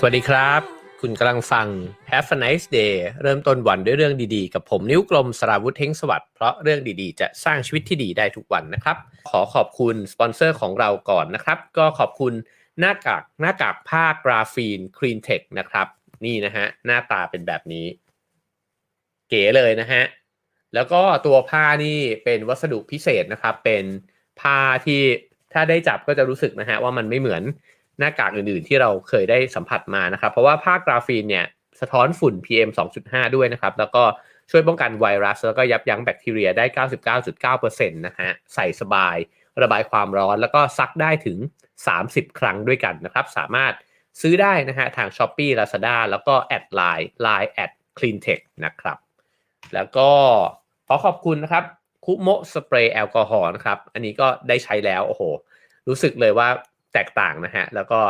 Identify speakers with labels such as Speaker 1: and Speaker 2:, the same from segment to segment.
Speaker 1: สวัสดีครับ คุณกำลังฟัง Have a nice day เริ่มต้นวันด้วยเรื่องดีๆ กับผมนิ้วกลมสราวุธเทงสวัสดิ์เพราะเรื่องดีๆ จะสร้างชีวิตที่ดีได้ทุกวันนะครับ ขอขอบคุณสปอนเซอร์ของเราก่อนนะครับ ก็ขอบคุณหน้ากากหน้ากากผ้ากราฟีน Clean Tech นะครับ นี่นะฮะ หน้าตาเป็นแบบนี้ เก๋เลยนะฮะ แล้วก็ตัวผ้านี่เป็นวัสดุพิเศษนะครับ เป็นผ้าที่ถ้าได้จับก็จะรู้สึกนะฮะว่ามันไม่เหมือน หน้ากากอื่นๆ ที่เราเคยได้สัมผัสมานะครับ เพราะว่าผ้ากราฟีนเนี่ยสะท้อนฝุ่น PM 2.5 ด้วยนะครับ แล้วก็ช่วยป้องกันไวรัส แล้วก็ยับยั้งแบคทีเรียได้ 99.9%นะฮะใส่สบาย ระบายความร้อนแล้วก็ซักได้ถึง 30 ครั้งด้วยกันนะครับ สามารถซื้อได้นะฮะทาง Shopee Lazada แล้วก็ add ไลน์ Line add Cleantech นะครับ แล้วก็ขอขอบคุณนะครับคุโมสเปรย์แอลกอฮอล์นะครับ อันนี้ก็ได้ใช้แล้ว โอ้โห รู้สึกเลยว่า แตกต่างนะฮะ แล้วก็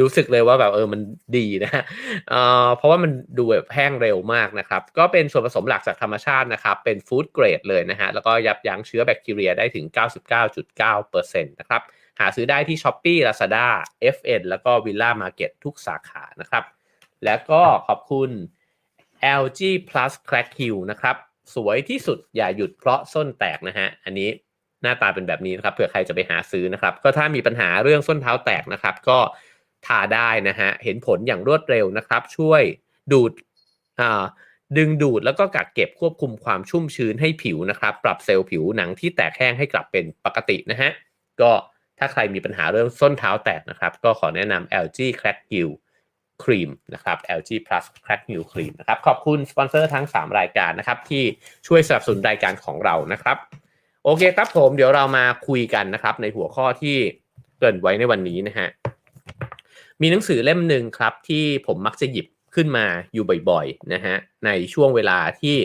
Speaker 1: รู้สึกเลยว่าแบบเออมันดีนะฮะเพราะว่ามันดูแบบแห้งเร็วมากนะครับ ก็เป็นส่วนผสมหลักจากธรรมชาตินะครับ เป็นฟู้ดเกรดเลยนะฮะ แล้วก็ยับยั้งเชื้อแบคทีเรียได้ถึง 99.9%นะครับ หาซื้อได้ที่ s h อ p e e Lazada FN แล้วก็ Villa Market ทุกสาขานะครับ แล้วก็ขอบคุณ LG Plus Crack Hill นะครับ สวยที่สุดอย่าหยุดเพราะส้นแตกนะฮะ อันนี้ น้าตาเป็นแบบนี้นะครับเผื่อใครจะไปหาซื้อนะครับ ก็ถ้ามีปัญหาเรื่องส้นเท้าแตกนะครับ ก็ทาได้นะฮะเห็นผลอย่างรวดเร็วนะครับ ช่วยดูดดึงดูดแล้วก็กักเก็บควบคุมความชุ่มชื้นให้ผิวนะครับ ปรับเซลล์ผิวหนังที่แตกแห้งให้กลับเป็นปกตินะฮะก็ถ้าใครมีปัญหาเรื่องส้นเท้าแตกนะครับ ก็ขอแนะนำ LG Crack Hill ครีมนะครับ LG Plus Crack New Cream นะครับ ขอบคุณสปอนเซอร์ทั้ง 3 รายการนะครับ ที่ช่วยสนับสนุนรายการของเรานะครับ โอเคครับผมเดี๋ยวเรามาคุยกันนะครับ ในหัวข้อที่เกินไว้ในวันนี้นะฮะมีหนังสือเล่มหนึ่งครับที่ผมมักจะหยิบขึ้นมาอยู่บ่อยๆนะฮะในช่วงเวลาที่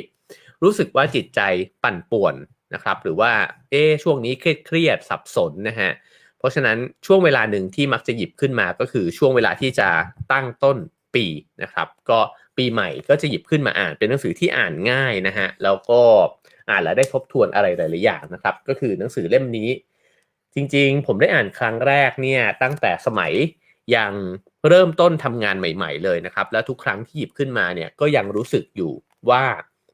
Speaker 1: รู้สึกว่าจิตใจปั่นป่วนนะครับ หรือว่าเอ๊ะช่วงนี้เครียดสับสนนะฮะเพราะฉะนั้นช่วงเวลาหนึ่งที่มักจะหยิบขึ้นมาก็คือช่วงเวลาที่จะตั้งต้นปีนะครับ ก็ปีใหม่ก็จะหยิบขึ้นมาอ่านเป็นหนังสือที่อ่านง่ายนะฮะแล้วก็ อ่านแล้วได้ทบทวนอะไรหลายๆอย่างนะครับ ก็คือหนังสือเล่มนี้ จริงๆ ผมได้อ่านครั้งแรกเนี่ยตั้งแต่สมัยยังเริ่มต้นทำงานใหม่ ๆ เลยนะครับ แล้วทุกครั้งที่หยิบขึ้นมาเนี่ยก็ยังรู้สึกอยู่ว่า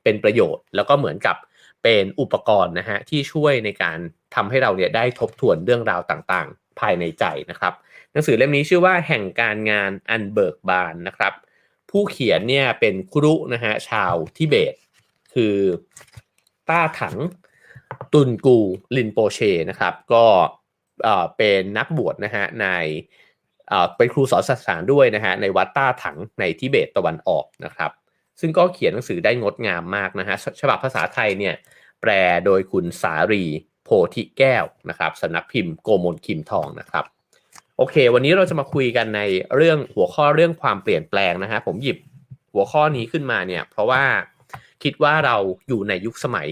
Speaker 1: เป็นประโยชน์ แล้วก็เหมือนกับเป็นอุปกรณ์นะฮะที่ช่วยในการทำให้เราเนี่ยได้ทบทวนเรื่องราวต่างๆ ภายในใจนะครับ หนังสือเล่มนี้ชื่อว่าแห่งการงานอันเบิกบานนะครับ ผู้เขียนเนี่ยเป็นครุนะฮะชาวทิเบต คือ ต้าถังตุนกูลินโปเชนะครับ ก็เป็นนักบวชนะฮะในเป็นครูสอนศาสนาด้วยนะฮะในวัดต้าถังในทิเบตตะวันออกนะครับ ซึ่งก็เขียนหนังสือได้งดงามมากนะฮะฉบับภาษาไทยเนี่ยแปลโดยคุณสารีโพธิแก้วนะครับสนักพิมพ์โกมลคิมทองนะครับโอเค วันนี้เราจะมาคุยกันในเรื่องหัวข้อเรื่องความเปลี่ยนแปลงนะฮะผมหยิบหัวข้อนี้ขึ้นมาเนี่ยเพราะว่า คิดว่าเราอยู่ในยุคสมัย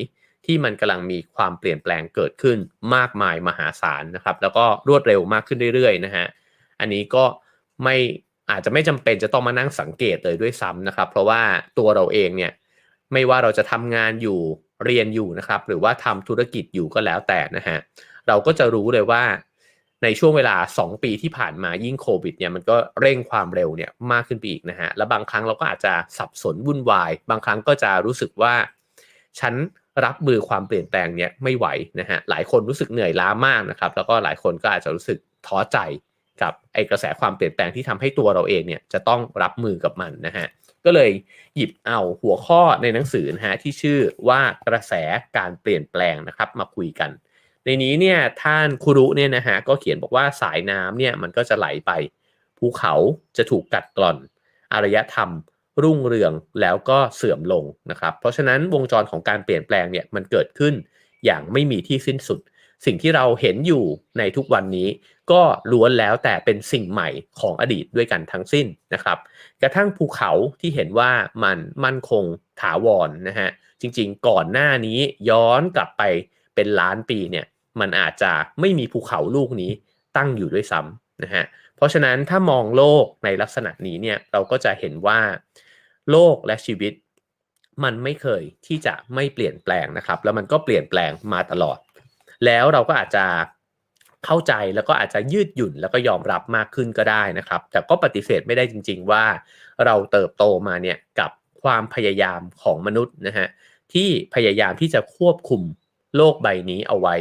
Speaker 1: ที่มันกำลังมีความเปลี่ยนแปลงเกิดขึ้นมากมายมหาศาลนะครับ แล้วก็รวดเร็วมากขึ้นเรื่อยๆนะฮะอันนี้ก็ไม่อาจจะไม่จำเป็นจะต้องมานั่งสังเกตเลยด้วยซ้ำนะครับ เพราะว่าตัวเราเองเนี่ยไม่ว่าเราจะทำงานอยู่เรียนอยู่นะครับ หรือว่าทำธุรกิจอยู่ก็แล้วแต่นะฮะเราก็จะรู้เลยว่า ในช่วงเวลา 2 ปีที่ผ่านมายิ่งโควิดเนี่ยมันก็เร่งความเร็วเนี่ยมากขึ้นไปอีกนะฮะ แล้วบางครั้งเราก็อาจจะสับสนวุ่นวาย บางครั้งก็จะรู้สึกว่า ฉันรับมือความเปลี่ยนแปลงเนี่ยไม่ไหวนะฮะ หลายคนรู้สึกเหนื่อยล้ามากนะครับ แล้วก็หลายคนก็อาจจะรู้สึกท้อใจกับไอกระแสความเปลี่ยนแปลงที่ทำให้ตัวเราเองเนี่ยจะต้องรับมือกับมันนะฮะ ก็เลยหยิบเอาหัวข้อในหนังสือนะฮะที่ชื่อว่ากระแสการเปลี่ยนแปลงนะครับมาคุยกัน ในนี้เนี่ยท่านคุรุเนี่ยนะฮะก็เขียนบอกว่าสายน้ำเนี่ยมันก็จะไหลไป ภูเขาจะถูกกัดกร่อน อารยธรรม รุ่งเรืองแล้วก็เสื่อมลงนะครับ เพราะฉะนั้นวงจรของการเปลี่ยนแปลงเนี่ยมันเกิดขึ้นอย่างไม่มีที่สิ้นสุด สิ่งที่เราเห็นอยู่ในทุกวันนี้ ก็ล้วนแล้วแต่เป็นสิ่งใหม่ของอดีตด้วยกันทั้งสิ้นนะครับ กระทั่งภูเขาที่เห็นว่ามันมั่นคงถาวรนนะฮะจริงๆ ก่อนหน้านี้ย้อนกลับไปเป็นล้านปีเนี่ย มันอาจจะไม่มีภูเขาลูกนี้ตั้งอยู่ด้วยซ้ำนะฮะเพราะฉะนั้นถ้ามองโลกในลักษณะนี้เนี่ยเราก็จะเห็นว่าโลกและชีวิต มันไม่เคยที่จะไม่เปลี่ยนแปลงนะครับ แล้วมันก็เปลี่ยนแปลงมาตลอด แล้วเราก็อาจจะเข้าใจแล้วก็อาจจะยืดหยุ่นแล้วก็ยอมรับมากขึ้นก็ได้นะครับ แต่ก็ปฏิเสธไม่ได้จริง ๆ ว่าเราเติบโตมาเนี่ยกับความพยายามของมนุษย์นะฮะที่พยายามที่จะควบคุมโลกใบนี้เอาไว้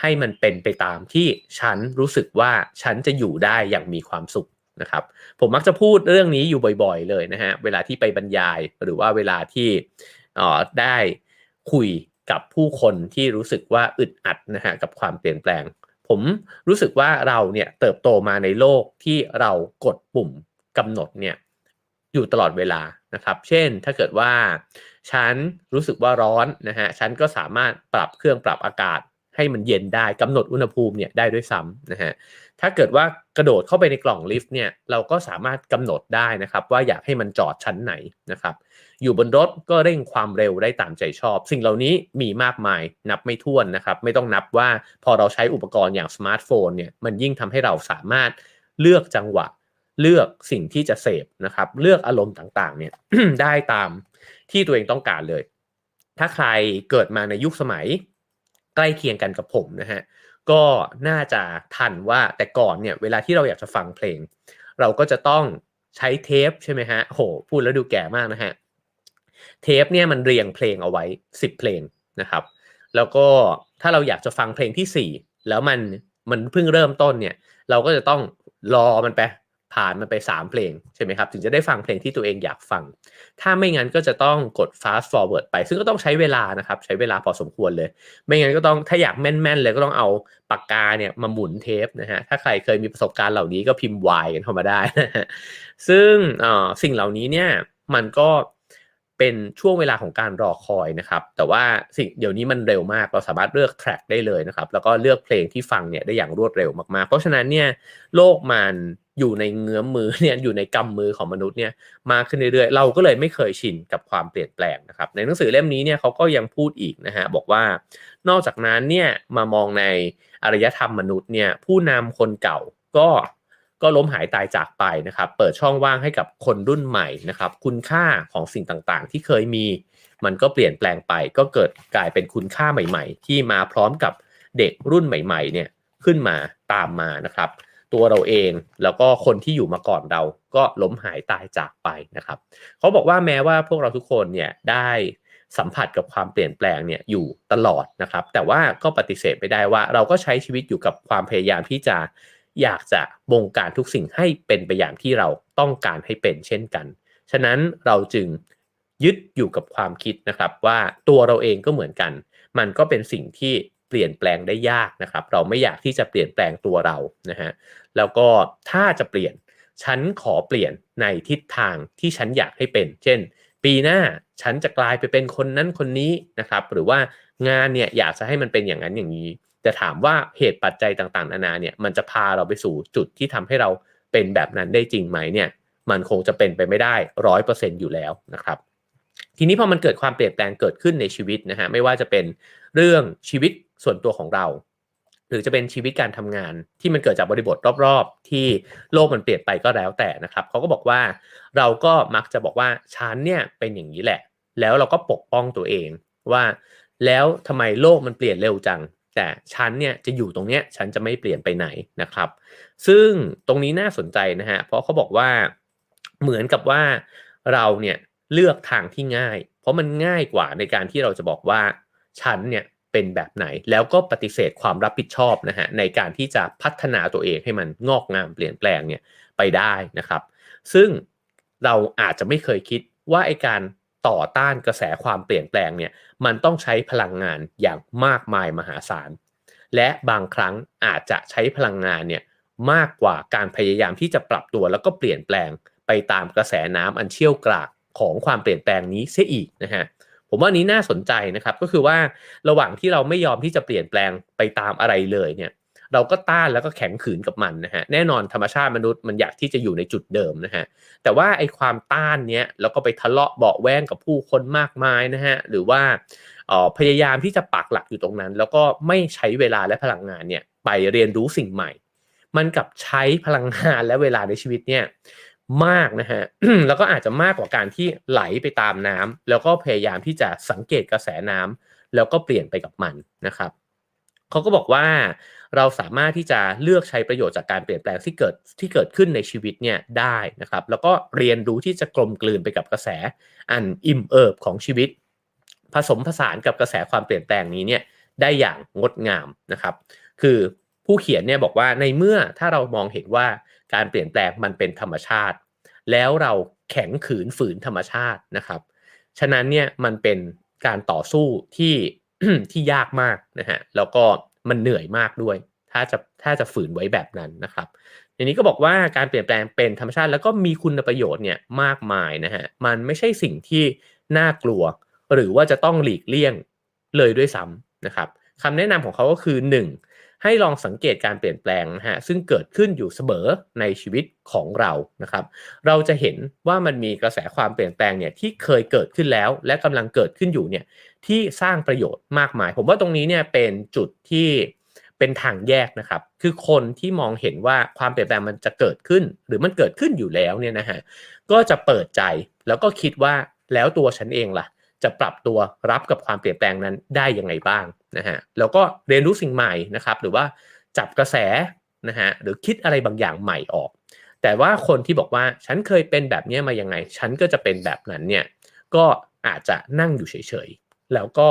Speaker 1: ให้มันเป็นไปตามที่ฉันรู้สึกว่าฉันจะอยู่ได้อย่างมีความสุขนะครับผมมักจะพูดเรื่องนี้อยู่บ่อยๆ เลยนะฮะเวลาที่ไปบรรยายหรือว่าเวลาที่ได้คุยกับผู้คนที่รู้สึกว่าอึดอัดนะฮะกับความเปลี่ยนแปลง ผมรู้สึกว่าเราเนี่ยเติบโตมาในโลกที่เรากดปุ่มกำหนดเนี่ยอยู่ตลอดเวลานะครับ เช่นถ้าเกิดว่าฉันรู้สึกว่าร้อนนะฮะฉันก็สามารถปรับเครื่องปรับอากาศ ให้มันเย็นได้กำหนดอุณหภูมิเนี่ยได้ด้วยซ้ำนะฮะถ้าเกิดว่ากระโดดเข้าไปในกล่องลิฟต์เนี่ยเราก็สามารถกำหนดได้นะครับ ว่าอยากให้มันจอดชั้นไหนนะครับ อยู่บนรถก็เร่งความเร็วได้ตามใจชอบ สิ่งเหล่านี้มีมากมายนับไม่ถ้วนนะครับ ไม่ต้องนับว่าพอเราใช้อุปกรณ์อย่างสมาร์ทโฟนเนี่ยมันยิ่งทำให้เราสามารถเลือกจังหวะเลือกสิ่งที่จะเสพนะครับ เลือกอารมณ์ต่างๆเนี่ยได้ตามที่ตัวเองต้องการเลย ถ้าใครเกิดมาในยุคสมัย ใกล้เคียงกันกับผมนะฮะก็น่าจะทันว่าแต่ก่อนเนี่ยเวลาที่เราอยากจะฟังเพลง เราก็จะต้องใช้เทปใช่ไหมฮะโหพูดแล้วดูแก่มากนะฮะเทปเนี่ยมันเรียงเพลงเอาไว้ 10 เพลงนะครับ แล้วก็ถ้าเราอยากจะฟังเพลงที่ 4 แล้วมันมันเพิ่งเริ่มต้นเนี่ย เราก็จะต้องรอมันไป ผ่านมันไป 3 เพลงใช่ไหมครับ ถึงจะได้ฟังเพลงที่ตัวเองอยากฟัง ถ้าไม่งั้นก็จะต้องกด fast forward ไป ซึ่งก็ต้องใช้เวลานะครับ ใช้เวลาพอสมควรเลย ไม่งั้นก็ต้องถ้าอยากแม่นๆเลยก็ต้องเอาปากกาเนี่ยมาหมุนเทปนะฮะ ถ้าใครเคยมีประสบการณ์เหล่านี้ก็พิมพ์ Y กันเข้ามาได้นะะซึ่งสิ่งเหล่านี้เนี่ยมันก็เป็นช่วงเวลาของการรอคอยนะครับ แต่ว่าสิ่งเดี๋ยวนี้มันเร็วมาก เราสามารถเลือกแทร็กได้เลยนะครับ แล้วก็เลือกเพลงที่ฟังเนี่ยได้อย่างรวดเร็วมากๆ เพราะฉะนั้นเนี่ยโลกมัน อยู่ในเงื้อมมือเนี่ยอยู่ในกำมือของมนุษย์เนี่ยมาขึ้นเรื่อยๆ เราก็เลยไม่เคยชินกับความเปลี่ยนแปลงนะครับในหนังสือเล่มนี้เนี่ยเขาก็ยังพูดอีกนะฮะบอกว่านอกจากนั้นเนี่ยมามองในอารยธรรมมนุษย์เนี่ยผู้นำคนเก่าก็ก็ล้มหายตายจากไปนะครับเปิดช่องว่างให้กับคนรุ่นใหม่นะครับคุณค่าของสิ่งต่างๆ ที่เคยมีมันก็เปลี่ยนแปลงไป ก็เกิดกลายเป็นคุณค่าใหม่ ๆ ที่มาพร้อมกับเด็กรุ่นใหม่ๆเนี่ยขึ้นมาตามมานะครับ ตัวเราเอง แล้วก็คนที่อยู่มาก่อนเราก็ล้มหายตายจากไปนะครับเขาบอกว่าแม้ว่าพวกเราทุกคนเนี่ยได้สัมผัสกับความเปลี่ยนแปลงเนี่ยอยู่ตลอดนะครับ แต่ว่าก็ปฏิเสธไม่ได้ว่า เราก็ใช้ชีวิตอยู่กับความพยายามที่จะอยากจะบงการทุกสิ่งให้เป็นไปอย่างที่เราต้องการให้เป็นเช่นกัน ฉะนั้นเราจึงยึดอยู่กับความคิดนะครับว่าตัวเราเองก็เหมือนกัน มันก็เป็นสิ่งที่ เปลี่ยนแปลงได้ยากนะครับ เราไม่อยากที่จะเปลี่ยนแปลงตัวเรานะฮะแล้วก็ถ้าจะเปลี่ยนฉันขอเปลี่ยนในทิศทางที่ฉันอยากให้เป็น เช่น ปีหน้าฉันจะกลายไปเป็นคนนั้นคนนี้นะครับ หรือว่างานเนี่ยอยากจะให้มันเป็นอย่างนั้นอย่างนี้ แต่ถามว่าเหตุปัจจัยต่างๆนานาเนี่ยมันจะพาเราไปสู่จุดที่ทำให้เราเป็นแบบนั้นได้จริงไหมเนี่ย มันคงจะเป็นไปไม่ได้ร้อยเปอร์เซ็นอยู่แล้วนะครับทีนี้พอมันเกิดความเปลี่ยนแปลงเกิดขึ้นในชีวิตนะฮะไม่ว่าจะเป็นเรื่องชีวิต ส่วนตัวของเรา หรือจะเป็นชีวิตการทำงานที่มันเกิดจากบริบทรอบๆ ที่โลกมันเปลี่ยนไปก็แล้วแต่นะครับเขาก็บอกว่าเราก็มักจะบอกว่าฉันเนี่ยเป็นอย่างนี้แหละ แล้วเราก็ปกป้องตัวเองว่า แล้วทำไมโลกมันเปลี่ยนเร็วจัง แต่ฉันเนี่ยจะอยู่ตรงเนี้ยฉันจะไม่เปลี่ยนไปไหนนะครับ ซึ่งตรงนี้น่าสนใจนะฮะเพราะเขาบอกว่าเหมือนกับว่าเราเนี่ยเลือกทางที่ง่าย เพราะมันง่ายกว่าในการที่เราจะบอกว่าฉันเนี่ย เป็นแบบไหน แล้วก็ปฏิเสธความรับผิดชอบนะฮะในการที่จะพัฒนาตัวเองให้มันงอกงามเปลี่ยนแปลงเนี่ยไปได้นะครับ ซึ่งเราอาจจะไม่เคยคิดว่าไอการต่อต้านกระแสความเปลี่ยนแปลงเนี่ยมันต้องใช้พลังงานอย่างมากมายมหาศาล และบางครั้งอาจจะใช้พลังงานเนี่ยมากกว่าการพยายามที่จะปรับตัวแล้วก็เปลี่ยนแปลงไปตามกระแสน้ำอันเชี่ยวกรากของความเปลี่ยนแปลงนี้เสียอีกนะฮะ ผมว่านี้น่าสนใจนะครับ ก็คือว่าระหว่างที่เราไม่ยอมที่จะเปลี่ยนแปลงไปตามอะไรเลยเนี่ย เราก็ต้านแล้วก็แข็งขืนกับมันนะฮะแน่นอนธรรมชาติมนุษย์มันอยากที่จะอยู่ในจุดเดิมนะฮะแต่ว่าไอ้ความต้านเนี้ยแล้วก็ไปทะเลาะเบาแวงกับผู้คนมากมายนะฮะหรือว่าพยายามที่จะปักหลักอยู่ตรงนั้น แล้วก็ไม่ใช้เวลาและพลังงานเนี่ยไปเรียนรู้สิ่งใหม่ มันกับใช้พลังงานและเวลาในชีวิตเนี่ย มากนะฮะแล้วก็อาจจะมากกว่าการที่ไหลไปตามน้ำแล้วก็พยายามที่จะสังเกตกระแสน้ำแล้วก็เปลี่ยนไปกับมันนะครับเขาก็บอกว่าเราสามารถที่จะเลือกใช้ประโยชน์จากการเปลี่ยนแปลงที่เกิดที่เกิดขึ้นในชีวิตเนี่ยได้นะครับ แล้วก็เรียนรู้ที่จะกลมกลืนไปกับกระแสอันอิ่มเอิบของชีวิต ผสมผสานกับกระแสความเปลี่ยนแปลงนี้เนี่ยได้อย่างงดงามนะครับ คือผู้เขียนเนี่ยบอกว่าในเมื่อถ้าเรามองเห็นว่า การเปลี่ยนแปลงมันเป็นธรรมชาติ แล้วเราแข็งขืนฝืนธรรมชาตินะครับ ฉะนั้นเนี่ยมันเป็นการต่อสู้ที่ที่ยากมากนะฮะแล้วก็มันเหนื่อยมากด้วย ถ้าจะถ้าจะฝืนไว้แบบนั้นนะครับทีนี้ก็บอกว่าการเปลี่ยนแปลงเป็นธรรมชาติ แล้วก็มีคุณประโยชน์เนี่ยมากมายนะฮะมันไม่ใช่สิ่งที่น่ากลัว หรือว่าจะต้องหลีกเลี่ยงเลยด้วยซ้ำนะครับคำแนะนำของเขาก็คือ 1. ให้ลองสังเกตการเปลี่ยนแปลงนะฮะซึ่งเกิดขึ้นอยู่เสมอในชีวิตของเรานะครับ เราจะเห็นว่ามันมีกระแสความเปลี่ยนแปลงเนี่ยที่เคยเกิดขึ้นแล้ว และกำลังเกิดขึ้นอยู่เนี่ยที่สร้างประโยชน์มากมาย ผมว่าตรงนี้เนี่ยเป็นจุดที่เป็นทางแยกนะครับ คือคนที่มองเห็นว่าความเปลี่ยนแปลงมันจะเกิดขึ้น หรือมันเกิดขึ้นอยู่แล้วเนี่ยนะฮะก็จะเปิดใจแล้วก็คิดว่าแล้วตัวฉันเองล่ะ จะปรับตัวรับกับความเปลี่ยนแปลงนั้นได้ยังไงบ้าง นะฮะแล้วก็เรียนรู้สิ่งใหม่นะครับ หรือว่าจับกระแสนะฮะหรือคิดอะไรบางอย่างใหม่ออก แต่ว่าคนที่บอกว่าฉันเคยเป็นแบบนี้มายังไง ฉันก็จะเป็นแบบนั้นเนี่ยก็อาจจะนั่งอยู่เฉยๆ แล้วก็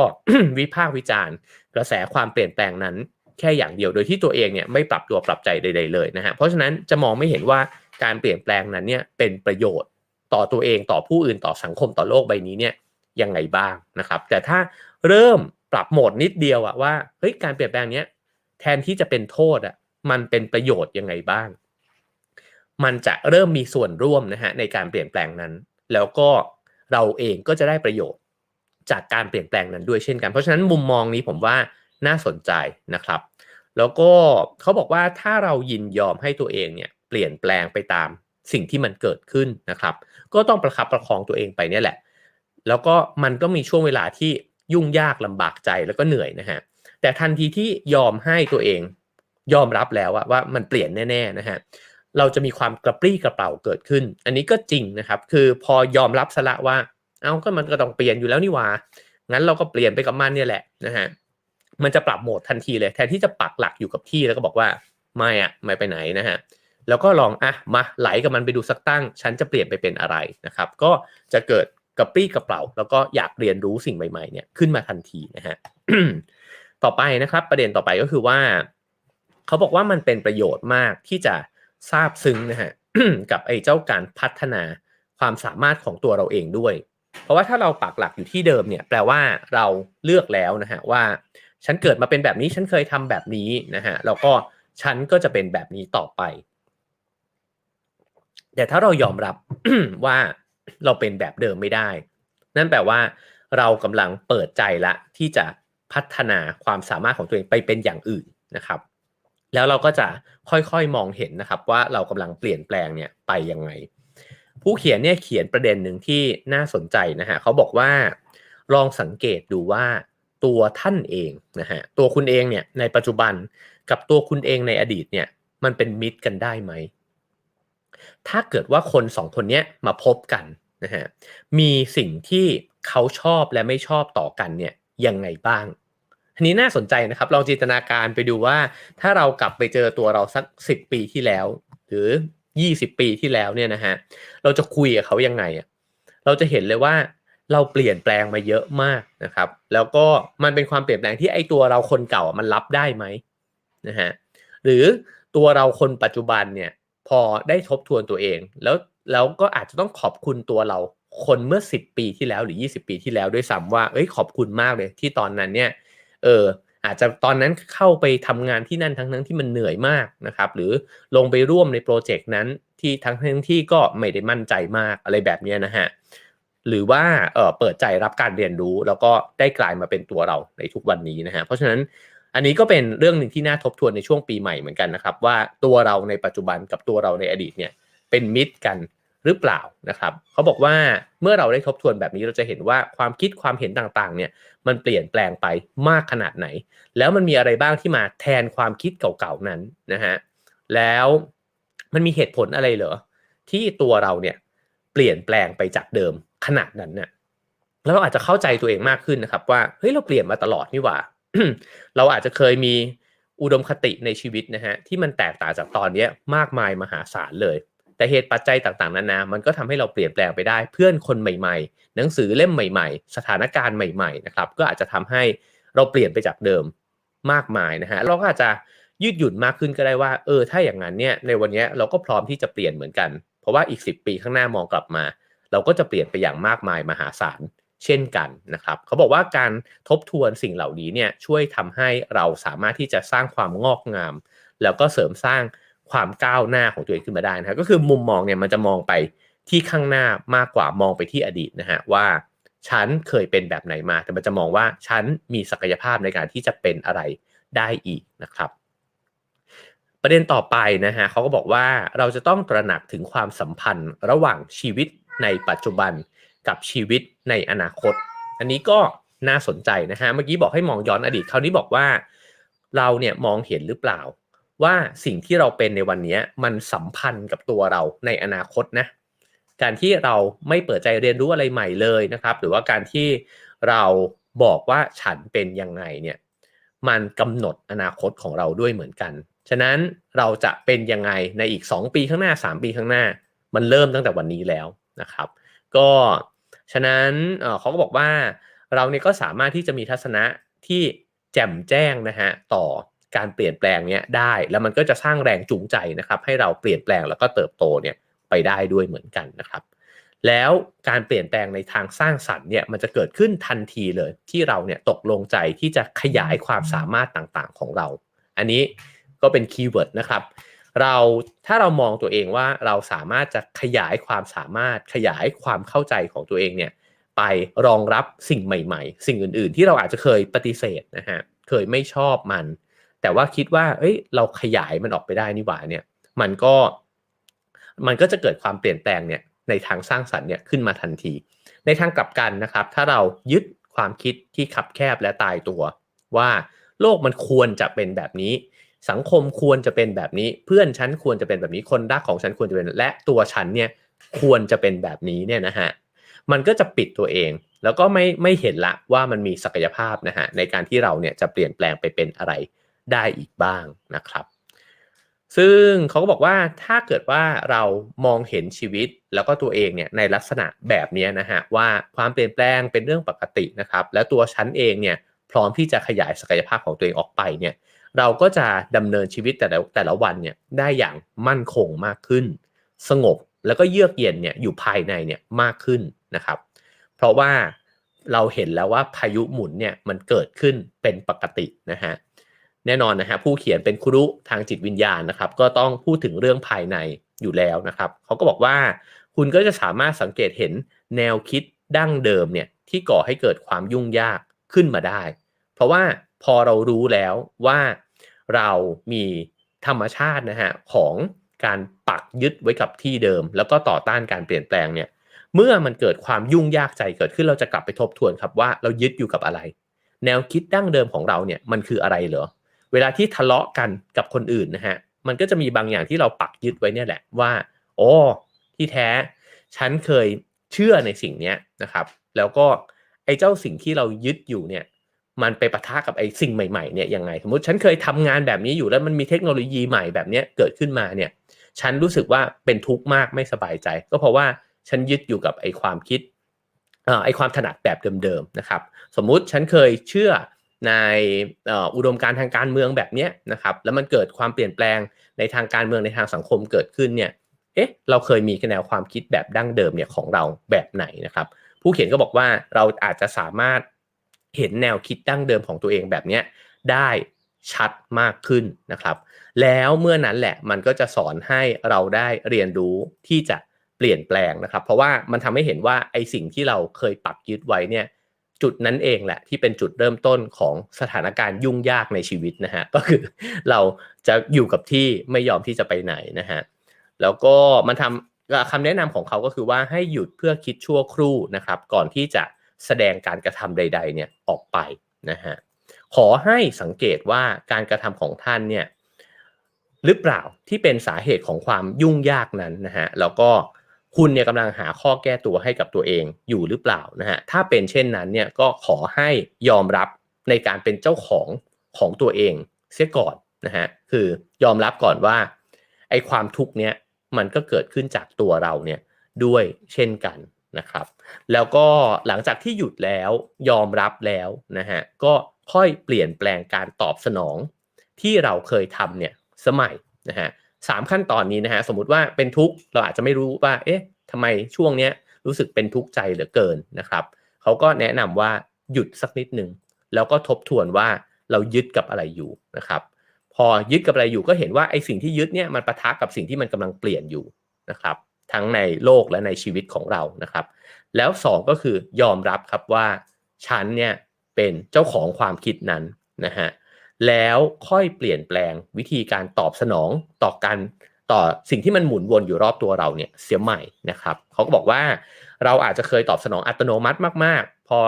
Speaker 1: วิพากษ์วิจารณ์ กระแสความเปลี่ยนแปลงนั้นแค่อย่างเดียวโดยที่ตัวเองเนี่ยไม่ปรับตัวปรับใจใดๆเลยนะฮะเพราะฉะนั้นจะมองไม่เห็นว่าการเปลี่ยนแปลงนั้นเนี่ยเป็นประโยชน์ต่อตัวเองต่อผู้อื่นต่อสังคมต่อโลกใบนี้เนี่ยยังไงบ้างนะครับ แต่ถ้าเริ่ม ปรับโหมดนิดเดียวอะว่าเฮ้ยการเปลี่ยนแปลงเนี้ยแทนที่จะเป็นโทษอะมันเป็นประโยชน์ยังไงบ้าง มันจะเริ่มมีส่วนร่วมนะฮะในการเปลี่ยนแปลงนั้น แล้วก็เราเองก็จะได้ประโยชน์จากการเปลี่ยนแปลงนั้นด้วยเช่นกัน เพราะฉะนั้นมุมมองนี้ผมว่าน่าสนใจนะครับ แล้วก็เขาบอกว่าถ้าเรายินยอมให้ตัวเองเนี่ยเปลี่ยนแปลงไปตามสิ่งที่มันเกิดขึ้นนะครับ ก็ต้องประคับประคองตัวเองไปเนี่ยแหละ แล้วก็มันก็มีช่วงเวลาที่ ยุ่งยากลำบากใจแล้วก็เหนื่อยนะฮะแต่ทันทีที่ยอมให้ตัวเองยอมรับแล้วว่ามันเปลี่ยนแน่ๆนะฮะเราจะมีความกระปรี้กระเป๋าเกิดขึ้น อันนี้ก็จริงนะครับ คือพอยอมรับสละว่า เอาก็มันก็ต้องเปลี่ยนอยู่แล้วนี่ว่า งั้นเราก็เปลี่ยนไปกับมันเนี่ยแหละนะฮะ มันจะปรับโหมดทันทีเลย แทนที่จะปักหลักอยู่กับที่แล้วก็บอกว่าไม่อะไม่ไปไหนนะฮะ แล้วก็ลองอะมาไหลกับมันไปดูสักตั้ง ฉันจะเปลี่ยนไปเป็นอะไรนะครับ ก็จะเกิด กระปรี้กระเป๋า แล้วก็อยากเรียนรู้สิ่งใหม่ๆเนี่ยขึ้นมาทันทีนะฮะต่อไปนะครับ ประเด็นต่อไปก็คือว่า เขาบอกว่ามันเป็นประโยชน์มากที่จะทราบซึ้งนะฮะกับไอ้เจ้าการพัฒนาความสามารถของตัวเราเองด้วย เพราะว่าถ้าเราปักหลักอยู่ที่เดิมเนี่ย แปลว่าเราเลือกแล้วนะฮะว่า ฉันเกิดมาเป็นแบบนี้ฉันเคยทำแบบนี้นะฮะแล้วก็ฉันก็จะเป็นแบบนี้ต่อไป แต่ถ้าเรายอมรับว่า เราเป็นแบบเดิมไม่ได้ นั่นแปลว่า เรากำลังเปิดใจละที่จะพัฒนาความสามารถของตัวเองไปเป็นอย่างอื่นนะครับ แล้วเราก็จะค่อยๆมองเห็นนะครับ ว่าเรากำลังเปลี่ยนแปลงเนี่ยไปยังไง ผู้เขียนเนี่ยเขียนประเด็นหนึ่งที่น่าสนใจนะฮะเขาบอกว่า ลองสังเกตดูว่าตัวท่านเองนะฮะตัวคุณเองเนี่ยในปัจจุบันกับตัวคุณเองในอดีตเนี่ยมันเป็นมิตรกันได้ไหม ถ้าเกิดว่าคนสองคนนี้มาพบกันนะฮะมีสิ่งที่เขาชอบและไม่ชอบต่อกันเนี่ยยังไงบ้างอันนี้น่าสนใจนะครับลองจินตนาการไปดูว่าถ้าเรากลับไปเจอตัวเราสักสิบปีที่แล้ว หรือยี่สิบปีที่แล้วเนี่ยนะฮะเราจะคุยกับเขายังไงอะเราจะเห็นเลยว่าเราเปลี่ยนแปลงมาเยอะมากนะครับ แล้วก็มันเป็นความเปลี่ยนแปลงที่ไอตัวเราคนเก่ามันรับได้ไหมนะฮะหรือตัวเราคนปัจจุบันเนี่ย พอได้ทบทวนตัวเอง แล้วแล้วก็อาจจะต้องขอบคุณตัวเราคนเมื่อ 10 ปีที่แล้วหรือ 20 ปีที่แล้วด้วยซ้ำว่า เอ้ยขอบคุณมากเลยที่ตอนนั้นเนี่ย เอออาจจะตอนนั้นเข้าไปทำงานที่นั่นทั้งทั้งที่มันเหนื่อยมากนะครับ หรือลงไปร่วมในโปรเจกต์นั้นที่ทั้งทั้งที่ก็ไม่ได้มั่นใจมากอะไรแบบนี้นะฮะ หรือว่าเออเปิดใจรับการเรียนรู้ แล้วก็ได้กลายมาเป็นตัวเราในทุกวันนี้นะฮะ เพราะฉะนั้น อันนี้ก็เป็นเรื่องหนึ่งที่น่าทบทวนในช่วงปีใหม่เหมือนกันนะครับ ว่าตัวเราในปัจจุบันกับตัวเราในอดีตเนี่ยเป็นมิตรกันหรือเปล่านะครับเขาบอกว่าเมื่อเราได้ทบทวนแบบนี้เราจะเห็นว่าความคิดความเห็นต่างๆ เนี่ยมันเปลี่ยนแปลงไปมากขนาดไหน แล้วมันมีอะไรบ้างที่มาแทนความคิดเก่าๆนั้นนะฮะแล้วมันมีเหตุผลอะไรเหรอที่ตัวเราเนี่ยเปลี่ยนแปลงไปจากเดิมขนาดนั้นน่ะแล้วเราอาจจะเข้าใจตัวเองมากขึ้นนะครับว่าเฮ้ยเราเปลี่ยนมาตลอดนี่หว่า เราอาจจะเคยมีอุดมคติในชีวิตนะฮะที่มันแตกต่างจากตอนนี้มากมายมหาศาลเลย แต่เหตุปัจจัยต่างๆนานา มันก็ทำให้เราเปลี่ยนแปลงไปได้ เพื่อนคนใหม่ ๆ หนังสือเล่มใหม่ ๆ สถานการณ์ใหม่ๆนะครับก็อาจจะทำให้เราเปลี่ยนไปจากเดิมมากมายนะฮะเราก็อาจจะยืดหยุ่นมากขึ้นก็ได้ว่า เออถ้าอย่างนั้นเนี่ยในวันนี้เราก็พร้อมที่จะเปลี่ยนเหมือนกัน เพราะว่าอีก 10 ปีข้างหน้ามองกลับมา เราก็จะเปลี่ยนไปอย่างมากมายมหาศาล เช่นกันนะครับเขาบอกว่าการทบทวนสิ่งเหล่านี้เนี่ยช่วยทำให้เราสามารถที่จะสร้างความงอกงาม แล้วก็เสริมสร้างความก้าวหน้าของตัวเองขึ้นมาได้นะก็คือมุมมองเนี่ยมันจะมองไปที่ข้างหน้ามากกว่ามองไปที่อดีตนะฮะว่าฉันเคยเป็นแบบไหนมา แต่มันจะมองว่าฉันมีศักยภาพในการที่จะเป็นอะไรได้อีกนะครับ ประเด็นต่อไปนะฮะเขาก็บอกว่าเราจะต้องตระหนักถึงความสัมพันธ์ระหว่างชีวิตในปัจจุบันกับชีวิต ในอนาคต อันนี้ก็น่าสนใจนะฮะเมื่อกี้บอกให้มองย้อนอดีตคราวนี้บอกว่าเราเนี่ยมองเห็นหรือเปล่า ว่าสิ่งที่เราเป็นในวันนี้มันสัมพันธ์กับตัวเราในอนาคตนะการที่เราไม่เปิดใจเรียนรู้อะไรใหม่เลยนะครับ หรือว่าการที่เราบอกว่าฉันเป็นยังไงเนี่ยมันกำหนดอนาคตของเราด้วยเหมือนกัน ฉะนั้นเราจะเป็นยังไงในอีก 2 ปีข้างหน้า 3 ปีข้างหน้า มันเริ่มตั้งแต่วันนี้แล้วนะครับ ก็ ฉะนั้นเขาก็บอกว่าเราเนี่ยก็สามารถที่จะมีทัศนะที่แจ่มแจ้งนะฮะต่อการเปลี่ยนแปลงเนี้ยได้ แล้วมันก็จะสร้างแรงจูงใจนะครับให้เราเปลี่ยนแปลงแล้วก็เติบโตเนี่ยไปได้ด้วยเหมือนกันนะครับ แล้วการเปลี่ยนแปลงในทางสร้างสรรค์เนี่ยมันจะเกิดขึ้นทันทีเลย ที่เราเนี่ยตกลงใจที่จะขยายความสามารถต่างๆของเรา อันนี้ก็เป็น keyword นะครับ เราถ้าเรามองตัวเองว่าเราสามารถจะขยายความสามารถขยายความเข้าใจของตัวเองเนี่ยไปรองรับสิ่งใหม่ ๆ สิ่งอื่น ๆ ที่เราอาจจะเคยปฏิเสธนะฮะเคยไม่ชอบมัน แต่ว่าคิดว่าเอ้ยเราขยายมันออกไปได้นี่หว่าเนี่ยมันก็มันก็จะเกิดความเปลี่ยนแปลงเนี่ยในทางสร้างสรรค์เนี่ยขึ้นมาทันที ในทางกลับกันนะครับ ถ้าเรายึดความคิดที่คับแคบและตายตัว ว่าโลกมันควรจะเป็นแบบนี้ สังคมควรจะเป็นแบบนี้ เพื่อนฉันควรจะเป็นแบบนี้คนรักของฉันควรจะเป็น และตัวฉันเนี่ยควรจะเป็นแบบนี้เนี่ยนะฮะมันก็จะปิดตัวเอง แล้วก็ไม่ไม่เห็นละว่ามันมีศักยภาพนะฮะในการที่เราเนี่ยจะเปลี่ยนแปลงไปเป็นอะไรได้อีกบ้างนะครับ ซึ่งเขาก็บอกว่าถ้าเกิดว่าเรามองเห็นชีวิตแล้วก็ตัวเองเนี่ยในลักษณะแบบนี้นะฮะว่าความเปลี่ยนแปลงเป็นเรื่องปกตินะครับ แล้วตัวฉันเองเนี่ยพร้อมที่จะขยายศักยภาพของตัวเองออกไปเนี่ย เราก็จะดำเนินชีวิตแต่ละแต่ละวันเนี่ยได้อย่างมั่นคงมากขึ้น สงบแล้วก็เยือกเย็นเนี่ยอยู่ภายในเนี่ยมากขึ้นนะครับ เพราะว่าเราเห็นแล้วว่าพายุหมุนเนี่ยมันเกิดขึ้นเป็นปกตินะฮะแน่นอนนะฮะผู้เขียนเป็นครุทางจิตวิญญาณนะครับ ก็ต้องพูดถึงเรื่องภายในอยู่แล้วนะครับเขาก็บอกว่าคุณก็จะสามารถสังเกตเห็นแนวคิดดั้งเดิมเนี่ยที่ก่อให้เกิดความยุ่งยากขึ้นมาได้ เพราะว่าพอเรารู้แล้วว่า เรามีธรรมชาตินะฮะของการปักยึดไว้กับที่เดิม แล้วก็ต่อต้านการเปลี่ยนแปลงเนี่ยเมื่อมันเกิดความยุ่งยากใจเกิดขึ้นเราจะกลับไปทบทวนครับว่าเรายึดอยู่กับอะไร แนวคิดดั้งเดิมของเราเนี่ยมันคืออะไรเหรอเวลาที่ทะเลาะกันกับคนอื่นนะฮะมันก็จะมีบางอย่างที่เราปักยึดไว้เนี่ยแหละว่าโอ้ที่แท้ ฉันเคยเชื่อในสิ่งนี้นะครับ แล้วก็ไอ้เจ้าสิ่งที่เรายึดอยู่เนี่ย มันไปปะทะกับไอ้สิ่งใหม่ๆเนี่ยยังไงสมมติฉันเคยทำงานแบบนี้อยู่แล้วมันมีเทคโนโลยีใหม่แบบนี้เกิดขึ้นมาเนี่ย ฉันรู้สึกว่าเป็นทุกข์มากไม่สบายใจ ก็เพราะว่าฉันยึดอยู่กับไอ้ความคิดไอ้ความถนัดแบบเดิมๆนะครับ สมมุติฉันเคยเชื่อในอุดมการทางการเมืองแบบนี้นะครับ แล้วมันเกิดความเปลี่ยนแปลงในทางการเมืองในทางสังคมเกิดขึ้นเนี่ย เอ๊ะ เราเคยมีแนวความคิดแบบดั้งเดิมเนี่ยของเราแบบไหนนะครับ ผู้เขียนก็บอกว่าเราอาจจะสามารถ เห็นแนวคิดดั้งเดิมของตัวเองแบบนี้ได้ชัดมากขึ้นนะครับ แล้วเมื่อนั้นแหละมันก็จะสอนให้เราได้เรียนรู้ที่จะเปลี่ยนแปลงนะครับ เพราะว่ามันทำให้เห็นว่าไอสิ่งที่เราเคยปักยึดไว้เนี่ยจุดนั้นเองแหละที่เป็นจุดเริ่มต้นของสถานการณ์ยุ่งยากในชีวิตนะฮะก็คือเราจะอยู่กับที่ไม่ยอมที่จะไปไหนนะฮะแล้วก็มันทำคำแนะนำของเขาก็คือว่าให้หยุดเพื่อคิดชั่วครู่นะครับ ก่อนที่จะ แสดงการกระทำใด ๆ เนี่ยออกไปนะฮะขอให้สังเกตว่าการกระทำของท่านเนี่ยหรือเปล่าที่เป็นสาเหตุของความยุ่งยากนั้นนะฮะแล้วก็คุณเนี่ยกำลังหาข้อแก้ตัวให้กับตัวเองอยู่หรือเปล่านะฮะถ้าเป็นเช่นนั้นเนี่ยก็ขอให้ยอมรับในการเป็นเจ้าของของตัวเองเสียก่อนนะฮะคือยอมรับก่อนว่าไอ้ความทุกข์เนี้ยมันก็เกิดขึ้นจากตัวเราเนี่ยด้วยเช่นกัน นะครับ แล้วก็หลังจากที่หยุดแล้วยอมรับแล้วนะฮะก็ค่อยเปลี่ยนแปลงการตอบสนองที่เราเคยทำเนี่ยสมัยนะฮะสามขั้นตอนนี้นะฮะสมมติว่าเป็นทุกข์เราอาจจะไม่รู้ว่าเอ๊ะทำไมช่วงเนี้ยรู้สึกเป็นทุกข์ใจเหลือเกินนะครับเขาก็แนะนำว่าหยุดสักนิดหนึ่งแล้วก็ทบทวนว่าเรายึดกับอะไรอยู่นะครับ พอยึดกับอะไรอยู่ก็เห็นว่าไอ้สิ่งที่ยึดเนี่ยมันปะทะกับสิ่งที่มันกำลังเปลี่ยนอยู่นะครับ ทั้งในโลกและในชีวิตของเรานะครับ แล้ว 2 ก็คือยอมรับครับว่าฉันเนี่ยเป็นเจ้าของความคิดนั้นนะฮะแล้วค่อยเปลี่ยนแปลงวิธีการตอบสนองต่อการต่อสิ่งที่มันหมุนวนอยู่รอบตัวเราเนี่ยเสียใหม่นะครับเขาก็บอกว่าเราอาจจะเคยตอบสนองอัตโนมัติมาก ๆ พอ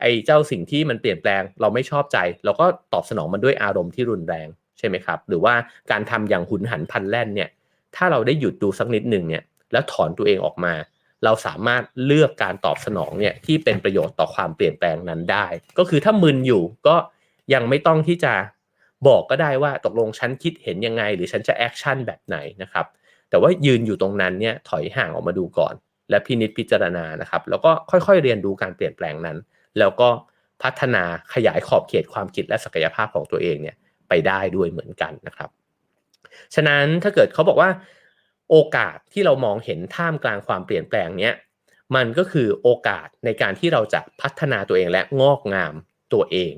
Speaker 1: ไอ้เจ้าสิ่งที่มันเปลี่ยนแปลงเราไม่ชอบใจ เราก็ตอบสนองมันด้วยอารมณ์ที่รุนแรงใช่ไหมครับ หรือว่าการทำอย่างหุนหันพันแล่นเนี่ยถ้าเราได้หยุดดูสักนิดหนึ่งเนี่ย แล้วถอนตัวเองออกมา เราสามารถเลือกการตอบสนองเนี่ยที่เป็นประโยชน์ต่อความเปลี่ยนแปลงนั้นได้ ก็คือถ้ามึนอยู่ก็ยังไม่ต้องที่จะบอกก็ได้ว่าตกลงฉันคิดเห็นยังไง หรือฉันจะ action แบบไหนนะครับ แต่ว่ายืนอยู่ตรงนั้นเนี่ยถอยห่างออกมาดูก่อน และพินิจพิจารณานะครับ แล้วก็ค่อยๆเรียนรู้การเปลี่ยนแปลงนั้น แล้วก็พัฒนาขยายขอบเขตความคิดและศักยภาพของตัวเองเนี่ยไปได้ด้วยเหมือนกันนะครับ ฉะนั้นถ้าเกิดเขาบอกว่า โอกาสที่เรามองเห็นท่ามกลางความเปลี่ยนแปลงเนี้ยมันก็คือโอกาสในการที่เราจะพัฒนาตัวเองและงอกงามตัวเอง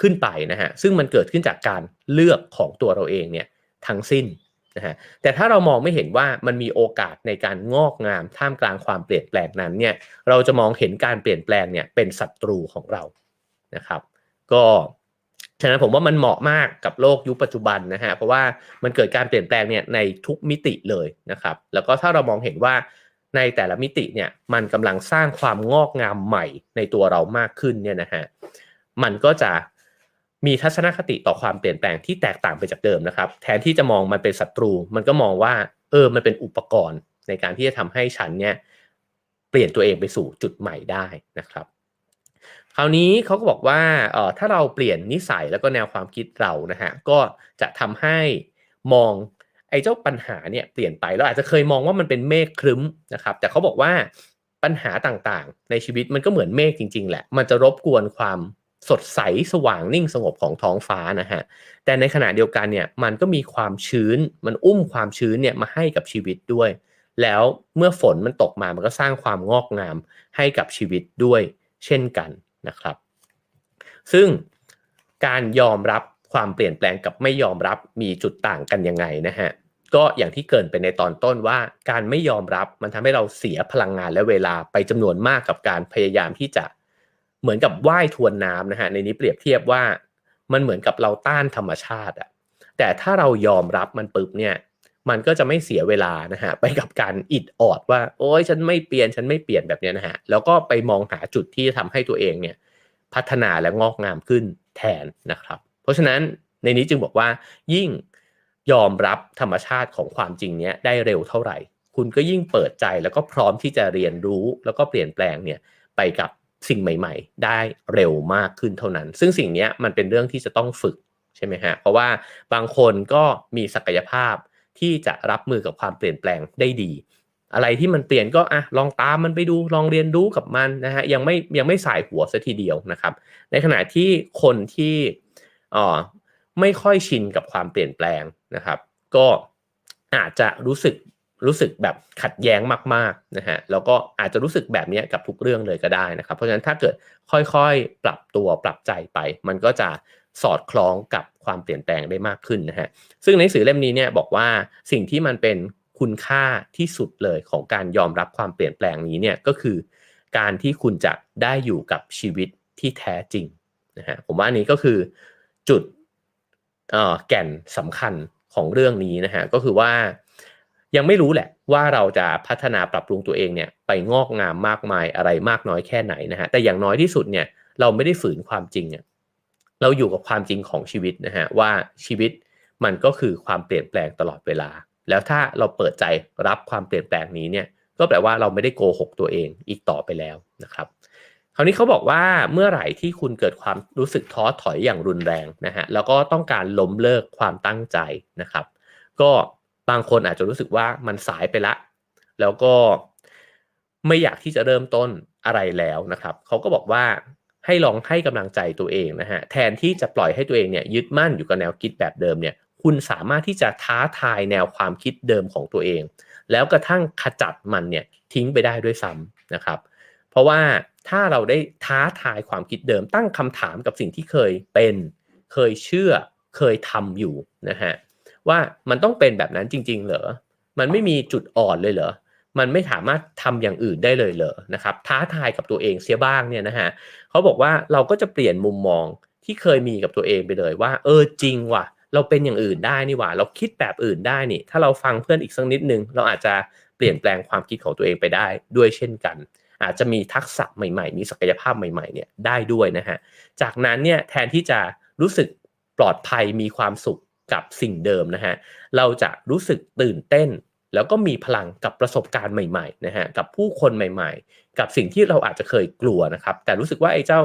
Speaker 1: ขึ้นไปนะฮะซึ่งมันเกิดขึ้นจากการเลือกของตัวเราเองเนี่ยทั้งสิ้นนะฮะแต่ถ้าเรามองไม่เห็นว่ามันมีโอกาสในการงอกงามท่ามกลางความเปลี่ยนแปลงนั้นเนี่ยเราจะมองเห็นการเปลี่ยนแปลงเนี่ยเป็นศัตรูของเรานะครับ ก็ ฉะนั้นผมว่ามันเหมาะมากกับโลกยุคปัจจุบันนะฮะเพราะว่ามันเกิดการเปลี่ยนแปลงเนี่ยในทุกมิติเลยนะครับแล้วก็ถ้าเรามองเห็นว่าในแต่ละมิติเนี่ยมันกำลังสร้างความงอกงามใหม่ในตัวเรามากขึ้นเนี่ยนะฮะมันก็จะมีทัศนคติต่อความเปลี่ยนแปลงที่แตกต่างไปจากเดิมนะครับ แทนที่จะมองมันเป็นศัตรู มันก็มองว่าเออมันเป็นอุปกรณ์ในการที่จะทำให้ฉันเนี่ยเปลี่ยนตัวเองไปสู่จุดใหม่ได้นะครับ คราวนี้เขาก็บอกว่าเออถ้าเราเปลี่ยนนิสัยแล้วก็แนวความคิดเรานะฮะก็จะทำให้มองไอ้เจ้าปัญหาเนี่ยเปลี่ยนไปเราอาจจะเคยมองว่ามันเป็นเมฆครึ้มนะครับ แต่เขาบอกว่าปัญหาต่างๆ ในชีวิตมันก็เหมือนเมฆจริง ๆ แหละ มันจะรบกวนความสดใสสว่างนิ่งสงบของท้องฟ้านะฮะแต่ในขณะเดียวกันเนี่ยมันก็มีความชื้นมันอุ้มความชื้นเนี่ยมาให้กับชีวิตด้วย แล้วเมื่อฝนมันตกมามันก็สร้างความงอกงามให้กับชีวิตด้วย เช่นกัน นะครับ ซึ่งการยอมรับความเปลี่ยนแปลงกับไม่ยอมรับมีจุดต่างกันยังไงนะฮะก็อย่างที่เกินไปในตอนต้นว่าการไม่ยอมรับมันทำให้เราเสียพลังงานและเวลาไปจำนวนมากกับการพยายามที่จะเหมือนกับว่ายทวนน้ำนะฮะในนี้เปรียบเทียบว่ามันเหมือนกับเราต้านธรรมชาติอะแต่ถ้าเรายอมรับมันปุ๊บเนี่ย มันก็จะไม่เสียเวลานะฮะไปกับการอิดออดว่า โอ้ยฉันไม่เปลี่ยนฉันไม่เปลี่ยนแบบนี้นะฮะแล้วก็ไปมองหาจุดที่ทำให้ตัวเองเนี่ยพัฒนาและงอกงามขึ้นแทนนะครับ เพราะฉะนั้นในนี้จึงบอกว่ายิ่งยอมรับธรรมชาติของความจริงเนี้ยได้เร็วเท่าไหร่ คุณก็ยิ่งเปิดใจแล้วก็พร้อมที่จะเรียนรู้แล้วก็เปลี่ยนแปลงเนี่ยไปกับสิ่งใหม่ ๆ ได้เร็วมากขึ้นเท่านั้น ซึ่งสิ่งนี้มันเป็นเรื่องที่จะต้องฝึกใช่ไหมฮะเพราะว่าบางคนก็มีศักยภาพ ที่จะรับมือกับความเปลี่ยนแปลงได้ดี อะไรที่มันเปลี่ยนก็อะลองตามมันไปดูลองเรียนรู้กับมันนะฮะยังไม่ยังไม่สายหัวซะทีเดียวนะครับ ในขณะที่คนที่อ๋อไม่ค่อยชินกับความเปลี่ยนแปลงนะครับ ก็อาจจะรู้สึกรู้สึกแบบขัดแย้งมากๆนะฮะแล้วก็อาจจะรู้สึกแบบนี้กับทุกเรื่องเลยก็ได้นะครับ เพราะฉะนั้นถ้าเกิดค่อยๆ ปรับตัวปรับใจไป มันก็จะสอดคล้องกับ ความเปลี่ยนแปลงได้มากขึ้นนะฮะซึ่งในหนังสือเล่มนี้เนี่ยบอกว่าสิ่งที่มันเป็นคุณค่าที่สุดเลยของการยอมรับความเปลี่ยนแปลงนี้เนี่ยก็คือ การที่คุณจะได้อยู่กับชีวิตที่แท้จริงนะฮะผมว่าอันนี้ก็คือจุดแก่นสำคัญของเรื่องนี้นะฮะก็คือว่ายังไม่รู้แหละว่าเราจะพัฒนาปรับปรุงตัวเองเนี่ยไปงอกงามมากมายอะไรมากน้อยแค่ไหนนะฮะแต่อย่างน้อยที่สุดเนี่ยเราไม่ได้ฝืนความจริง เราอยู่กับความจริงของชีวิตนะฮะว่าชีวิตมันก็คือความเปลี่ยนแปลงตลอดเวลา แล้วถ้าเราเปิดใจรับความเปลี่ยนแปลงนี้เนี่ยก็แปลว่าเราไม่ได้โกหกตัวเองอีกต่อไปแล้วนะครับคราวนี้เขาบอกว่าเมื่อไหร่ที่คุณเกิดความรู้สึกท้อถอยอย่างรุนแรงนะฮะแล้วก็ต้องการล้มเลิกความตั้งใจนะครับ ก็บางคนอาจจะรู้สึกว่ามันสายไปละ แล้วก็ไม่อยากที่จะเริ่มต้นอะไรแล้วนะครับเขาก็บอกว่า ให้ลองให้กำลังใจตัวเองนะฮะแทนที่จะปล่อยให้ตัวเองเนี่ยยึดมั่นอยู่กับแนวคิดแบบเดิมเนี่ยคุณสามารถที่จะท้าทายแนวความคิดเดิมของตัวเอง แล้วกระทั่งขจัดมันเนี่ยทิ้งไปได้ด้วยซ้ำนะครับ เพราะว่าถ้าเราได้ท้าทายความคิดเดิมตั้งคำถามกับสิ่งที่เคยเป็น เคยเชื่อเคยทำอยู่นะฮะว่ามันต้องเป็นแบบนั้นจริง ๆ เหรอ มันไม่มีจุดอ่อนเลยเหรอ มันไม่สามารถทำอย่างอื่นได้เลยเหรอนะครับ ท้าทายกับตัวเองเสียบ้างเนี่ยนะฮะเขาบอกว่าเราก็จะเปลี่ยนมุมมองที่เคยมีกับตัวเองไปเลยว่า เออจริงว่ะ เราเป็นอย่างอื่นได้นี่หว่า เราคิดแบบอื่นได้นี่ ถ้าเราฟังเพื่อนอีกสักนิดนึง เราอาจจะเปลี่ยนแปลงความคิดของตัวเองไปได้ด้วยเช่นกัน อาจจะมีทักษะใหม่ๆ มีศักยภาพใหม่ๆเนี่ยได้ด้วยนะฮะจากนั้นเนี่ยแทนที่จะรู้สึกปลอดภัยมีความสุขกับสิ่งเดิมนะฮะ เราจะรู้สึกตื่นเต้น แล้วก็มีพลังกับประสบการณ์ใหม่ๆนะฮะกับผู้คนใหม่ๆ กับสิ่งที่เราอาจจะเคยกลัวนะครับ แต่รู้สึกว่าไอ้เจ้า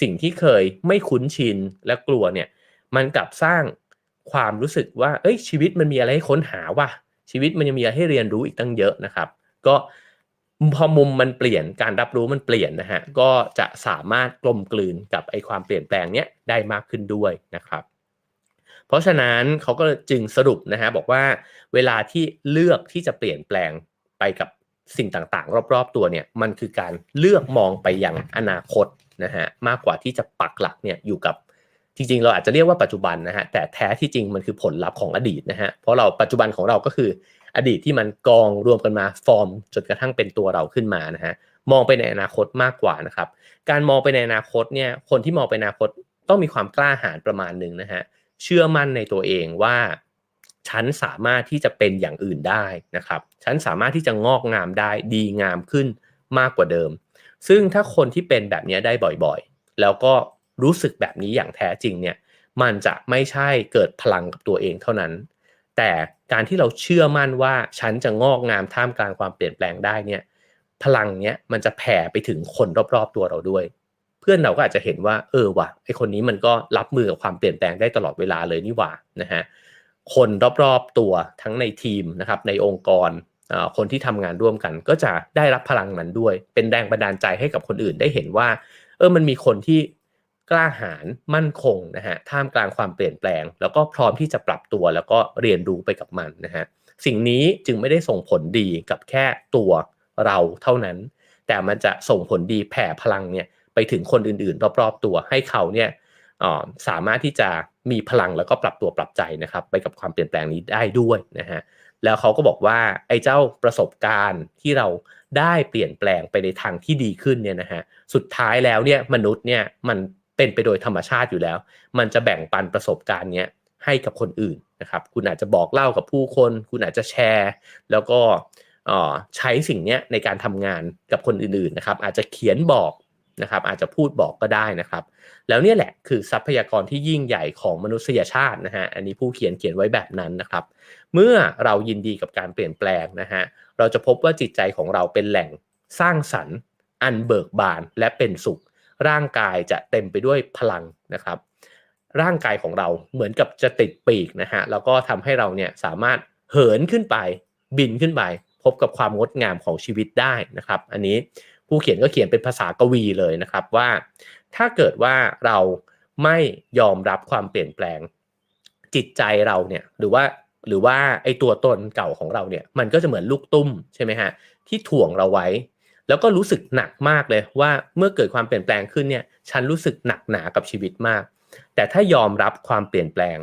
Speaker 1: สิ่งที่เคยไม่คุ้นชินและกลัวเนี่ยมันกลับสร้างความรู้สึกว่าเอ้ยชีวิตมันมีอะไรให้ค้นหาว่ะชีวิตมันยังมีอะไรให้เรียนรู้อีกตั้งเยอะนะครับ ก็พอมุมมันเปลี่ยนการรับรู้มันเปลี่ยนนะฮะก็จะสามารถกลมกลืนกับไอ้ความเปลี่ยนแปลงเนี้ยได้มากขึ้นด้วยนะครับ เพราะฉะนั้นเขาก็จึงสรุปนะฮะบอกว่าเวลาที่เลือกที่จะเปลี่ยนแปลงไปกับสิ่งต่างๆ รอบๆ ตัวเนี่ยมันคือการเลือกมองไปยังอนาคตนะฮะมากกว่าที่จะปักหลักเนี่ยอยู่กับจริงๆ เราอาจจะเรียกว่าปัจจุบันนะฮะแต่แท้ที่จริงมันคือผลลัพธ์ของอดีตนะฮะเพราะเราปัจจุบันของเราก็คืออดีตที่มันกองรวมกันมาฟอร์มจนกระทั่งเป็นตัวเราขึ้นมานะฮะมองไปในอนาคตมากกว่านะครับการมองไปในอนาคตเนี่ยคนที่มองไปอนาคตต้องมีความกล้าหาญประมาณหนึ่งนะฮะ เชื่อมั่นในตัวเองว่าฉันสามารถที่จะเป็นอย่างอื่นได้นะครับ ฉันสามารถที่จะงอกงามได้ดีงามขึ้นมากกว่าเดิม ซึ่งถ้าคนที่เป็นแบบนี้ได้บ่อยๆ แล้วก็รู้สึกแบบนี้อย่างแท้จริงเนี่ย มันจะไม่ใช่เกิดพลังกับตัวเองเท่านั้น แต่การที่เราเชื่อมั่นว่าฉันจะงอกงามท่ามกลางความเปลี่ยนแปลงได้เนี่ย พลังเนี้ยมันจะแผ่ไปถึงคนรอบๆตัวเราด้วย พื่อนเราก็อาจจะเห็นว่าเออว่ะไอคนนี้มันก็รับมือกับความเปลี่ยนแปลงได้ตลอดเวลาเลยนี่หว่านะฮะคนรอบๆตัวทั้งในทีมนะครับในองค์กรคนที่ทำงานร่วมกัน ก็จะได้รับพลังนั้นด้วย เป็นแรงบันดาลใจให้กับคนอื่นได้เห็นว่า เออมันมีคนที่กล้าหาญมั่นคงนะฮะท่ามกลางความเปลี่ยนแปลง แล้วก็พร้อมที่จะปรับตัวแล้วก็เรียนรู้ไปกับมันนะฮะสิ่งนี้จึงไม่ได้ส่งผลดีกับแค่ตัวเราเท่านั้น แต่มันจะส่งผลดีแผ่พลังเนี่ย ไปถึงคนอื่นๆ รอบๆ ตัวให้เขาเนี่ยสามารถที่จะมีพลังแล้วก็ปรับตัวปรับใจนะครับ ไปกับความเปลี่ยนแปลงนี้ได้ด้วยนะฮะแล้วเขาก็บอกว่าไอ้เจ้าประสบการณ์ที่เราได้เปลี่ยนแปลงไปในทางที่ดีขึ้นเนี่ยนะฮะสุดท้ายแล้วเนี่ยมนุษย์เนี่ยมันเป็นไปโดยธรรมชาติอยู่แล้ว มันจะแบ่งปันประสบการณ์เนี้ยให้กับคนอื่นนะครับ คุณอาจจะบอกเล่ากับผู้คน คุณอาจจะแชร์ แล้วก็ใช้สิ่งนี้ในการทำงานกับคนอื่นๆนะครับ อาจจะเขียนบอก นะครับอาจจะพูดบอกก็ได้นะครับ แล้วเนี่ยแหละคือทรัพยากรที่ยิ่งใหญ่ของมนุษยชาตินะฮะอันนี้ผู้เขียนเขียนไว้แบบนั้นนะครับ เมื่อเรายินดีกับการเปลี่ยนแปลงนะฮะเราจะพบว่าจิตใจของเราเป็นแหล่งสร้างสรรค์ อันเบิกบานและเป็นสุข ร่างกายจะเต็มไปด้วยพลังนะครับ ร่างกายของเราเหมือนกับจะติดปีกนะฮะแล้วก็ทำให้เราเนี่ยสามารถเหินขึ้นไปบินขึ้นไปพบกับความงดงามของชีวิตได้นะครับ อันนี้ ผู้เขียนก็เขียนเป็นภาษากวีเลยนะครับว่า ถ้าเกิดว่าเราไม่ยอมรับความเปลี่ยนแปลง จิตใจเราเนี่ยหรือว่าหรือว่าไอตัวตนเก่าของเราเนี่ย มันก็จะเหมือนลูกตุ้มใช่ไหมฮะที่ถ่วงเราไว้ แล้วก็รู้สึกหนักมากเลยว่าเมื่อเกิดความเปลี่ยนแปลงขึ้นเนี่ย ฉันรู้สึกหนักหนากับชีวิตมาก แต่ถ้ายอมรับความเปลี่ยนแปลง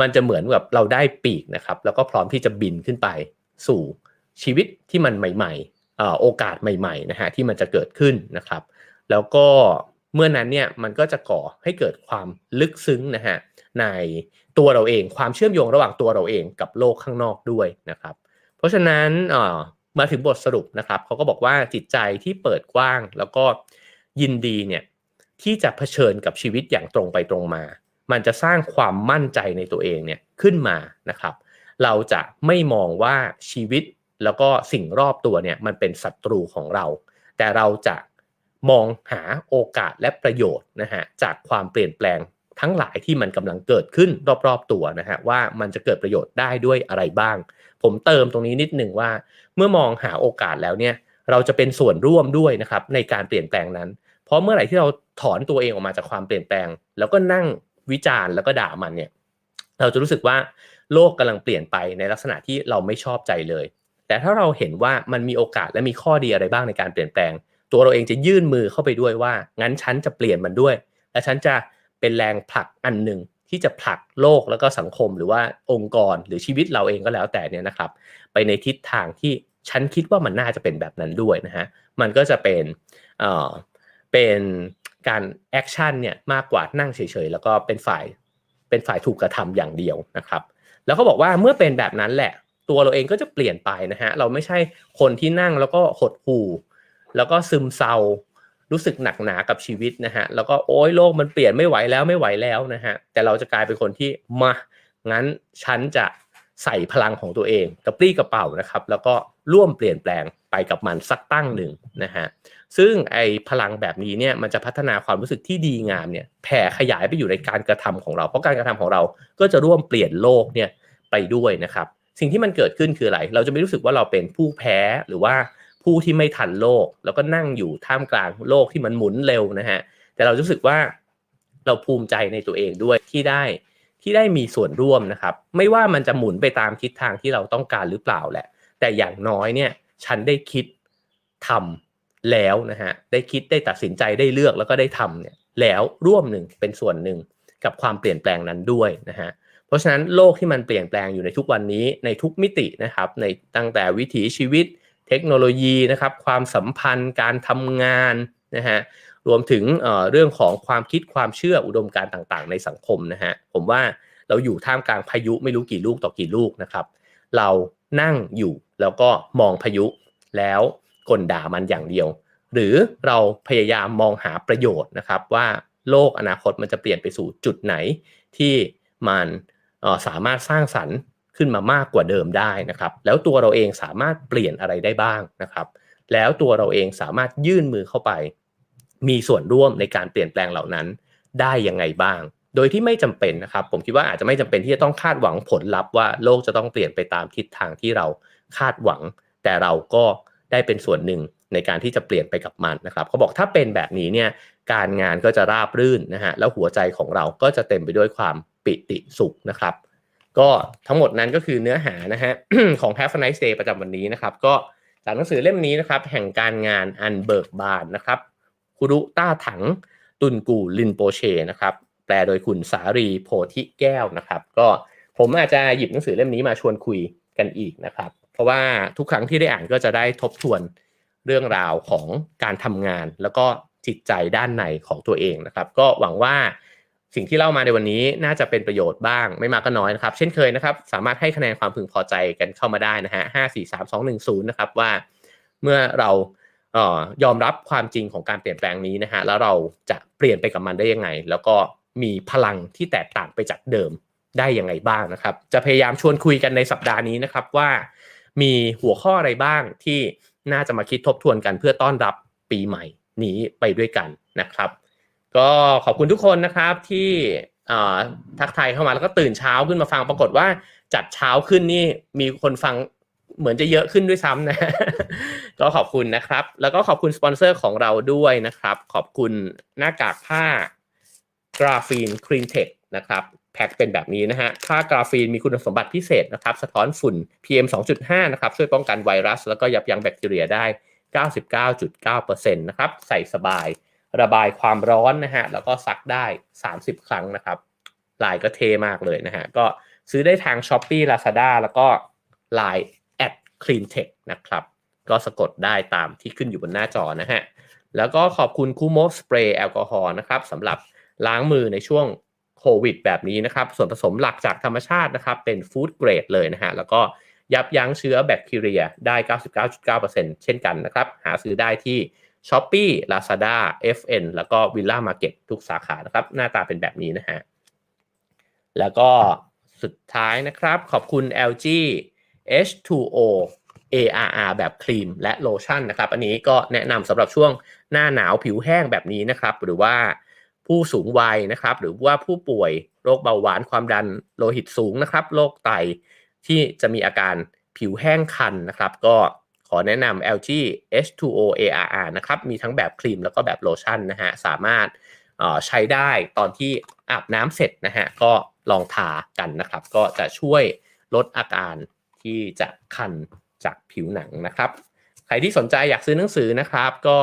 Speaker 1: มันจะเหมือนแบบเราได้ปีกนะครับ แล้วก็พร้อมที่จะบินขึ้นไปสู่ชีวิตที่มันใหม่ โอกาสใหม่ๆนะฮะที่มันจะเกิดขึ้นนะครับ แล้วก็เมื่อนั้นเนี่ยมันก็จะก่อให้เกิดความลึกซึ้งนะฮะในตัวเราเองความเชื่อมโยงระหว่างตัวเราเองกับโลกข้างนอกด้วยนะครับ เพราะฉะนั้นมาถึงบทสรุปนะครับเขาก็บอกว่าจิตใจที่เปิดกว้างแล้วก็ยินดีเนี่ยที่จะเผชิญกับชีวิตอย่างตรงไปตรงมา มันจะสร้างความมั่นใจในตัวเองเนี่ยขึ้นมานะครับ เราจะไม่มองว่าชีวิต แล้วก็สิ่งรอบตัวเนี่ยมันเป็นศัตรูของเรา แต่เราจะมองหาโอกาสและประโยชน์นะฮะจากความเปลี่ยนแปลงทั้งหลายที่มันกำลังเกิดขึ้นรอบๆตัวนะฮะว่ามันจะเกิดประโยชน์ได้ด้วยอะไรบ้าง ผมเติมตรงนี้นิดหนึ่งว่า เมื่อมองหาโอกาสแล้วเนี่ยเราจะเป็นส่วนร่วมด้วยนะครับในการเปลี่ยนแปลงนั้น เพราะเมื่อไหร่ที่เราถอนตัวเองออกมาจากความเปลี่ยนแปลง แล้วก็นั่งวิจารณ์แล้วก็ด่ามันเนี่ยเราจะรู้สึกว่าโลกกำลังเปลี่ยนไปในลักษณะที่เราไม่ชอบใจเลย แต่ถ้าเราเห็นว่ามันมีโอกาสและมีข้อดีอะไรบ้างในการเปลี่ยนแปลง ตัวเราเองจะยื่นมือเข้าไปด้วยว่า งั้นฉันจะเปลี่ยนมันด้วย และฉันจะเป็นแรงผลักอันหนึ่งที่จะผลักโลกแล้วก็สังคมหรือว่าองค์กรหรือชีวิตเราเองก็แล้วแต่เนี่ยนะครับ ไปในทิศทางที่ฉันคิดว่ามันน่าจะเป็นแบบนั้นด้วยนะฮะมันก็จะเป็นเอ่อเป็นการแอคชั่นเนี่ยมากกว่านั่งเฉยๆแล้วก็เป็นฝ่ายเป็นฝ่ายถูกกระทำอย่างเดียวนะครับ แล้วเขาบอกว่าเมื่อเป็นแบบนั้นแหละ ตัวเราเองก็จะเปลี่ยนไปนะฮะเราไม่ใช่คนที่นั่งแล้วก็หดหู่ แล้วก็ซึมเศร้ารู้สึกหนักหนากับชีวิตนะฮะแล้วก็โอ้ยโลกมันเปลี่ยนไม่ไหวแล้วไม่ไหวแล้วนะฮะแต่เราจะกลายเป็นคนที่มางั้นฉันจะใส่พลังของตัวเองกระปรี้กระเป๋านะครับ แล้วก็ร่วมเปลี่ยนแปลงไปกับมันสักตั้งหนึ่งนะฮะซึ่งไอพลังแบบนี้เนี่ยมันจะพัฒนาความรู้สึกที่ดีงามเนี่ยแผ่ขยายไปอยู่ในการกระทำของเรา เพราะการกระทำของเราก็จะร่วมเปลี่ยนโลกเนี่ยไปด้วยนะครับ สิ่งที่มันเกิดขึ้นคืออะไร เราจะไม่รู้สึกว่าเราเป็นผู้แพ้หรือว่าผู้ที่ไม่ทันโลก แล้วก็นั่งอยู่ท่ามกลางโลกที่มันหมุนเร็วนะฮะ แต่เรารู้สึกว่าเราภูมิใจในตัวเองด้วยที่ได้ที่ได้มีส่วนร่วมนะครับ ไม่ว่ามันจะหมุนไปตามทิศทางที่เราต้องการหรือเปล่าแหละ แต่อย่างน้อยเนี่ยฉันได้คิดทำแล้วนะฮะได้คิดได้ตัดสินใจได้เลือกแล้วก็ได้ทำเนี่ยแล้วร่วมหนึ่งเป็นส่วนหนึ่งกับความเปลี่ยนแปลงนั้นด้วยนะฮะ เพราะฉะนั้นโลกที่มันเปลี่ยนแปลงอยู่ในทุกวันนี้ในทุกมิตินะครับในตั้งแต่วิถีชีวิต เทคโนโลยีนะครับความสัมพันธ์การทำงานนะฮะรวมถึงเเรื่องของความคิดความเชื่ออุดมการต่างๆ ในสังคมนะฮะผมว่าเราอยู่ท่ามกลางพายุไม่รู้กี่ลูกต่อกี่ลูกนะครับ เรานั่งอยู่แล้วก็มองพายุแล้วกลด่ามันอย่างเดียว หรือเราพยายามมองหาประโยชน์นะครับ ว่าโลกอนาคตมันจะเปลี่ยนไปสู่จุดไหนที่มัน สามารถสร้างสรรค์ขึ้นมามากกว่าเดิมได้นะครับ แล้วตัวเราเองสามารถเปลี่ยนอะไรได้บ้างนะครับ แล้วตัวเราเองสามารถยื่นมือเข้าไป มีส่วนร่วมในการเปลี่ยนแปลงเหล่านั้นได้ยังไงบ้าง โดยที่ไม่จำเป็นนะครับ ผมคิดว่าอาจจะไม่จำเป็นที่จะต้องคาดหวังผลลัพธ์ว่าโลกจะต้องเปลี่ยนไปตามทิศทางที่เราคาดหวัง แต่เราก็ได้เป็นส่วนหนึ่งในการที่จะเปลี่ยนไปกับมันนะครับเขาบอกถ้าเป็นแบบนี้เนี่ยการงานก็จะราบรื่นนะฮะแล้วหัวใจของเราก็จะเต็มไปด้วยความ ปิติสุขนะครับ ก็ทั้งหมดนั้นก็คือเนื้อหานะฮะของ Have a nice day ประจำวันนี้นะครับ ก็จากหนังสือเล่มนี้นะครับ แห่งการงานอันเบิกบานนะครับคุรุต้าถังตุนกูลินโปเชนะครับ แปลโดยคุณสารีโพธิแก้วนะครับ ก็ผมอาจจะหยิบหนังสือเล่มนี้มาชวนคุยกันอีกนะครับ เพราะว่าทุกครั้งที่ได้อ่านก็จะได้ทบทวนเรื่องราวของการทำงาน แล้วก็จิตใจด้านในของตัวเองนะครับ ก็หวังว่า สิ่งที่เล่ามาในวันนี้น่าจะเป็นประโยชน์บ้างไม่มากก็น้อยนะครับ เช่นเคยนะครับ สามารถให้คะแนนความพึงพอใจกันเข้ามาได้นะฮะห้าสี่สามสองหนึ่งศูนย์นะครับว่าเมื่อเราเอ่อยอมรับความจริงของการเปลี่ยนแปลงนี้นะฮะแล้วเราจะเปลี่ยนไปกับมันได้ยังไง แล้วก็มีพลังที่แตกต่างไปจากเดิมได้ยังไงบ้างนะครับ จะพยายามชวนคุยกันในสัปดาห์นี้นะครับว่ามีหัวข้ออะไรบ้างที่น่าจะมาคิดทบทวนกันเพื่อต้อนรับปีใหม่นี้ไปด้วยกันนะครับ ก็ขอบคุณทุกคนนะครับที่ทักทายเข้ามาแล้วก็ตื่นเช้าขึ้นมาฟังปรากฏว่าจัดเช้าขึ้นนี่มีคนฟังเหมือนจะเยอะขึ้นด้วยซ้ำนะ ก็ขอบคุณนะครับ แล้วก็ขอบคุณสปอนเซอร์ของเราด้วยนะครับ ขอบคุณหน้ากากผ้ากราฟีนครีนเทคนะครับแพ็คเป็นแบบนี้นะฮะผ้ากราฟีนมีคุณสมบัติพิเศษนะครับ สะท้อนฝุ่น PM 2.5 นะครับ ช่วยป้องกันไวรัส แล้วก็ยับยั้งแบคทีเรียได้ 99.9%นะครับ ใส่สบาย ระบายความร้อนนะฮะแล้วก็ซักได้ 30 ครั้งนะครับลายก็เท่มากเลยนะฮะก็ซื้อได้ทาง Shopee Lazada แล้วก็ Line add Cleantech นะครับ ก็สะกดได้ตามที่ขึ้นอยู่บนหน้าจอนะฮะ แล้วก็ขอบคุณคูโมสเปรย์แอลกอฮอล์นะครับสำหรับล้างมือในช่วงโควิดแบบนี้นะครับ ส่วนผสมหลักจากธรรมชาตินะครับ เป็น food grade เลยนะฮะ แล้วก็ยับยั้งเชื้อแบคทีเรียได้ 99.9%เช่นกันนะครับ หาซื้อได้ที่ s h อ p e e Lazada FN แล้วก็ Villa Market ทุกสาขานะครับ หน้าตาเป็นแบบนี้นะฮะ แล้วก็สุดท้ายนะครับ ขอบคุณ LG H2O ARR แบบครีมและโลชั่นนะครับ อันนี้ก็แนะนำสำหรับช่วงหน้าหนาวผิวแห้งแบบนี้นะครับ หรือว่าผู้สูงวัยนะครับ หรือว่าผู้ป่วยโรคเบาหวานความดันโลหิตสูงนะครับ โรคไตที่จะมีอาการผิวแห้งคันนะครับ ก็ ขอแนะนำ LG H2O ARR นะครับ มีทั้งแบบครีมแล้วก็แบบโลชั่นนะฮะ สามารถใช้ได้ตอนที่อาบน้ำเสร็จนะฮะ ก็ลองทากันนะครับ ก็จะช่วยลดอาการที่จะคันจากผิวหนังนะครับ ใครที่สนใจอยากซื้อหนังสือนะครับ ก็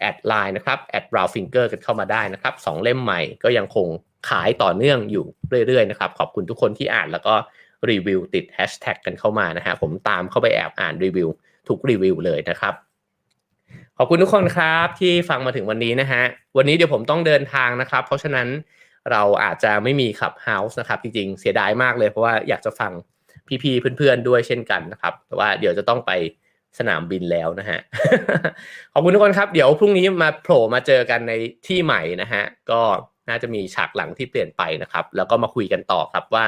Speaker 1: add ไลน์นะครับ add บราวฟิงเกอร์กันเข้ามาได้นะครับสองเล่มใหม่ก็ยังคงขายต่อเนื่องอยู่เรื่อยๆนะครับ ขอบคุณทุกคนที่อ่านแล้วก็รีวิวติดแฮชแท็กกันเข้ามานะฮะผมตามเข้าไปแอบอ่านรีวิว ทุกรีวิวเลยนะครับ ขอบคุณทุกคนครับที่ฟังมาถึงวันนี้นะฮะ วันนี้เดี๋ยวผมต้องเดินทางนะครับ เพราะฉะนั้นเราอาจจะไม่มีขับเฮาส์นะครับจริงๆ เสียดายมากเลยเพราะว่าอยากจะฟังพี่ๆเพื่อนๆด้วยเช่นกันนะครับ แต่ว่าเดี๋ยวจะต้องไปสนามบินแล้วนะฮะ ขอบคุณทุกคนครับ เดี๋ยวพรุ่งนี้มาโผล่มาเจอกันในที่ใหม่นะฮะ ก็น่าจะมีฉากหลังที่เปลี่ยนไปนะครับ แล้วก็มาคุยกันต่อครับว่า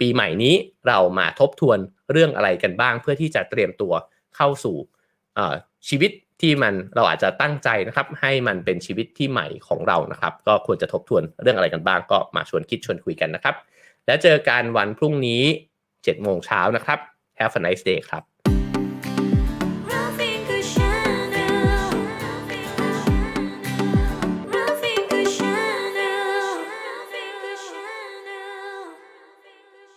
Speaker 1: ปีใหม่นี้เรามาทบทวนเรื่องอะไรกันบ้าง เพื่อที่จะเตรียมตัว เข้าสู่ชีวิตที่มันเราอาจจะตั้งใจนะครับ ให้มันเป็นชีวิตที่ใหม่ของเรานะครับ ก็ควรจะทบทวนเรื่องอะไรกันบ้าง ก็มาชวนคิดชวนคุยกันนะครับ แล้วเจอกันวันพรุ่งนี้7โมงเช้านะครับ Have a nice day ครับ